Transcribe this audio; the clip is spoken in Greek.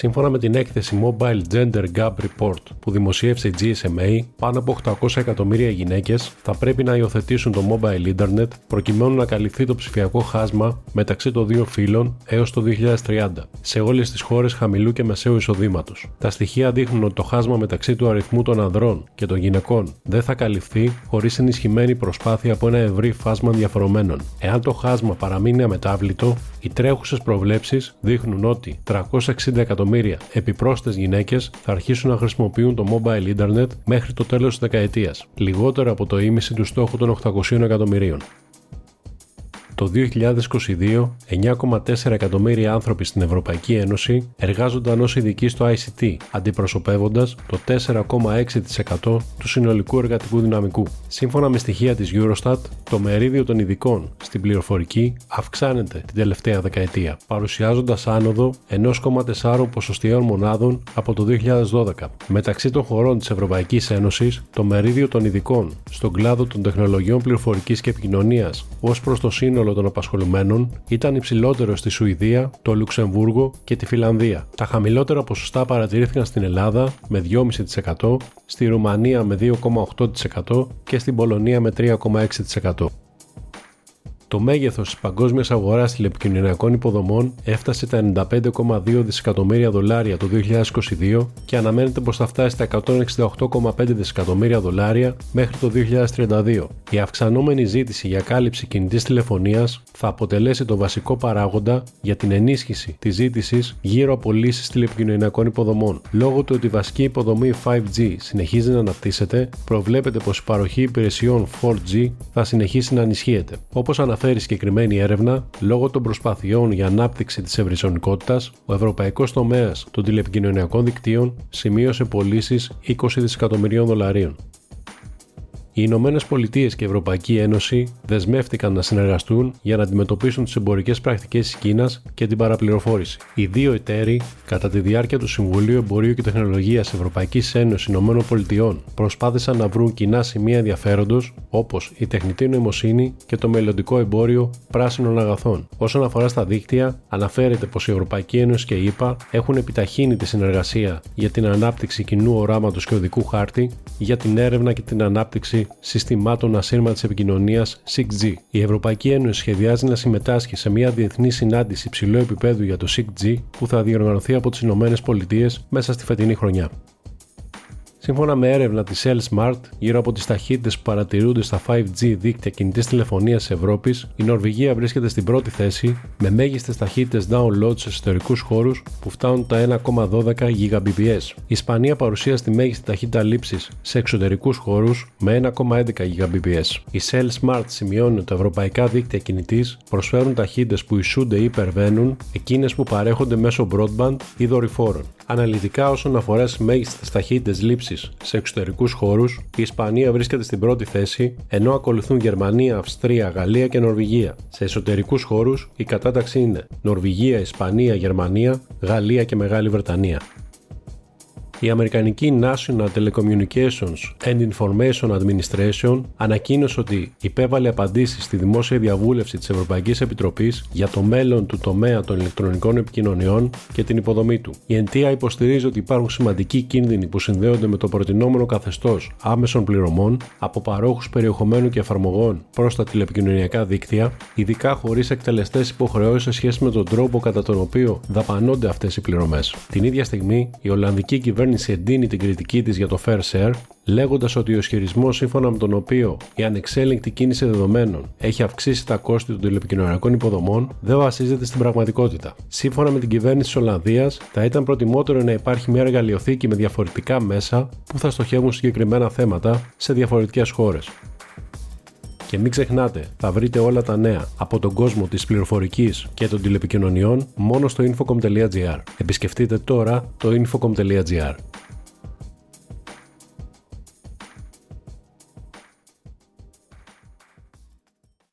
Σύμφωνα με την έκθεση Mobile Gender Gap Report που δημοσίευσε η GSMA, πάνω από 800 εκατομμύρια γυναίκες θα πρέπει να υιοθετήσουν το mobile internet προκειμένου να καλυφθεί το ψηφιακό χάσμα μεταξύ των δύο φύλων έως το 2030 σε όλες τις χώρες χαμηλού και μεσαίου εισοδήματος. Τα στοιχεία δείχνουν ότι το χάσμα μεταξύ του αριθμού των ανδρών και των γυναικών δεν θα καλυφθεί χωρίς ενισχυμένη προσπάθεια από ένα ευρύ φάσμα διαφορομένων. Εάν το χάσμα παραμείνει αμετάβλητο, οι τρέχουσες προβλέψεις δείχνουν ότι 360 εκατομμύρια επιπρόσθετες γυναίκες θα αρχίσουν να χρησιμοποιούν το mobile internet μέχρι το τέλος της δεκαετίας, λιγότερο από το ίμιση του στόχου των 800 εκατομμυρίων. Το 2022, 9,4 εκατομμύρια άνθρωποι στην Ευρωπαϊκή Ένωση εργάζονταν ως ειδικοί στο ICT, αντιπροσωπεύοντας το 4,6% του συνολικού εργατικού δυναμικού. Σύμφωνα με στοιχεία της Eurostat, το μερίδιο των ειδικών στην πληροφορική αυξάνεται την τελευταία δεκαετία, παρουσιάζοντας άνοδο 1,4 ποσοστιαίων μονάδων από το 2012. Μεταξύ των χωρών της Ευρωπαϊκής Ένωσης, το μερίδιο των ειδικών στον κλάδο των τεχνολογιών πληροφορικής και επικοινωνίας ως προς το σύνολο των απασχολουμένων ήταν υψηλότερο στη Σουηδία, το Λουξεμβούργο και τη Φιλανδία. Τα χαμηλότερα ποσοστά παρατηρήθηκαν στην Ελλάδα με 2,5%, στη Ρουμανία με 2,8% και στην Πολωνία με 3,6%. Το μέγεθος της παγκόσμιας αγοράς τηλεπικοινωνιακών υποδομών έφτασε τα 95,2 δισεκατομμύρια δολάρια το 2022 και αναμένεται πως θα φτάσει στα 168,5 δισεκατομμύρια δολάρια μέχρι το 2032. Η αυξανόμενη ζήτηση για κάλυψη κινητής τηλεφωνίας θα αποτελέσει το βασικό παράγοντα για την ενίσχυση της ζήτησης γύρω από λύσεις τηλεπικοινωνιακών υποδομών. Λόγω του ότι η βασική υποδομή 5G συνεχίζει να αναπτύσσεται, προβλέπεται πως η παροχή υπηρεσιών 4G θα συνεχίσει να ενισχύεται. Όπως αναφέρει συγκεκριμένη έρευνα, λόγω των προσπαθειών για ανάπτυξη της ευρυζωνικότητας, ο ευρωπαϊκός τομέας των τηλεπικοινωνιακών δικτύων σημείωσε πωλήσεις 20 δισεκατομμυρίων δολαρίων. Οι Ηνωμένες Πολιτείες και η Ευρωπαϊκή Ένωση δεσμεύτηκαν να συνεργαστούν για να αντιμετωπίσουν τις εμπορικές πρακτικές της Κίνας και την παραπληροφόρηση. Οι δύο εταίροι, κατά τη διάρκεια του Συμβουλίου Εμπορίου και Τεχνολογίας Ευρωπαϊκής Ένωσης Ηνωμένων Πολιτειών, προσπάθησαν να βρουν κοινά σημεία ενδιαφέροντος όπως η τεχνητή νοημοσύνη και το μελλοντικό εμπόριο πράσινων αγαθών. Όσον αφορά στα δίκτυα, αναφέρεται πως η Ευρωπαϊκή Ένωση και η ΕΠΑ έχουν επιταχύνει τη συνεργασία για την ανάπτυξη κοινού οράματος και οδικού χάρτη για την έρευνα και την ανάπτυξη συστημάτων ασύρματη επικοινωνίας 6G. Η Ευρωπαϊκή Ένωση σχεδιάζει να συμμετάσχει σε μια διεθνή συνάντηση υψηλού επίπεδου για το 6G που θα διοργανωθεί από τις ΗΠΑ μέσα στη φετινή χρονιά. Σύμφωνα με έρευνα της Cell Smart, γύρω από τις ταχύτητες που παρατηρούνται στα 5G δίκτυα κινητής τηλεφωνίας τη Ευρώπης, η Νορβηγία βρίσκεται στην πρώτη θέση με μέγιστες ταχύτητες download σε εσωτερικούς χώρους που φτάνουν τα 1,12 Gbps. Η Ισπανία παρουσίασε τη μέγιστη ταχύτητα λήψης σε εξωτερικούς χώρους με 1,11 Gbps. Η Cell Smart σημειώνει ότι τα ευρωπαϊκά δίκτυα κινητής προσφέρουν ταχύτητες που ισούνται ή υπερβαίνουν εκείνες που παρέχονται μέσω broadband ή δορυφόρων. Αναλυτικά όσον αφορά τι μέγιστες ταχύτητες λήψη σε εξωτερικούς χώρους, η Ισπανία βρίσκεται στην πρώτη θέση, ενώ ακολουθούν Γερμανία, Αυστρία, Γαλλία και Νορβηγία. Σε εσωτερικούς χώρους η κατάταξη είναι Νορβηγία, Ισπανία, Γερμανία, Γαλλία και Μεγάλη Βρετανία. Η Αμερικανική National Telecommunications and Information Administration ανακοίνωσε ότι υπέβαλε απαντήσεις στη δημόσια διαβούλευση της Ευρωπαϊκής Επιτροπής για το μέλλον του τομέα των ηλεκτρονικών επικοινωνιών και την υποδομή του. Η ΕΝΤΙΑ υποστηρίζει ότι υπάρχουν σημαντικοί κίνδυνοι που συνδέονται με το προτινόμενο καθεστώς άμεσων πληρωμών από παρόχους περιεχομένου και εφαρμογών προς τα τηλεπικοινωνιακά δίκτυα, ειδικά χωρίς εκτελεστές υποχρεώσεις σε σχέση με τον τρόπο κατά τον οποίο δαπανώνται αυτές οι πληρωμές. Την ίδια στιγμή, η Ολλανδική κυβέρνηση κυβέρνηση εντείνει την κριτική της για το Fair Share, λέγοντας ότι ο ισχυρισμός σύμφωνα με τον οποίο η ανεξέλεγκτη κίνηση δεδομένων έχει αυξήσει τα κόστη των τηλεπικοινωνιακών υποδομών δεν βασίζεται στην πραγματικότητα. Σύμφωνα με την κυβέρνηση της Ολλανδίας, θα ήταν προτιμότερο να υπάρχει μια εργαλειοθήκη με διαφορετικά μέσα που θα στοχεύουν συγκεκριμένα θέματα σε διαφορετικές χώρες. Και μην ξεχνάτε, θα βρείτε όλα τα νέα από τον κόσμο της πληροφορικής και των τηλεπικοινωνιών μόνο στο infocom.gr. Επισκεφτείτε τώρα το infocom.gr.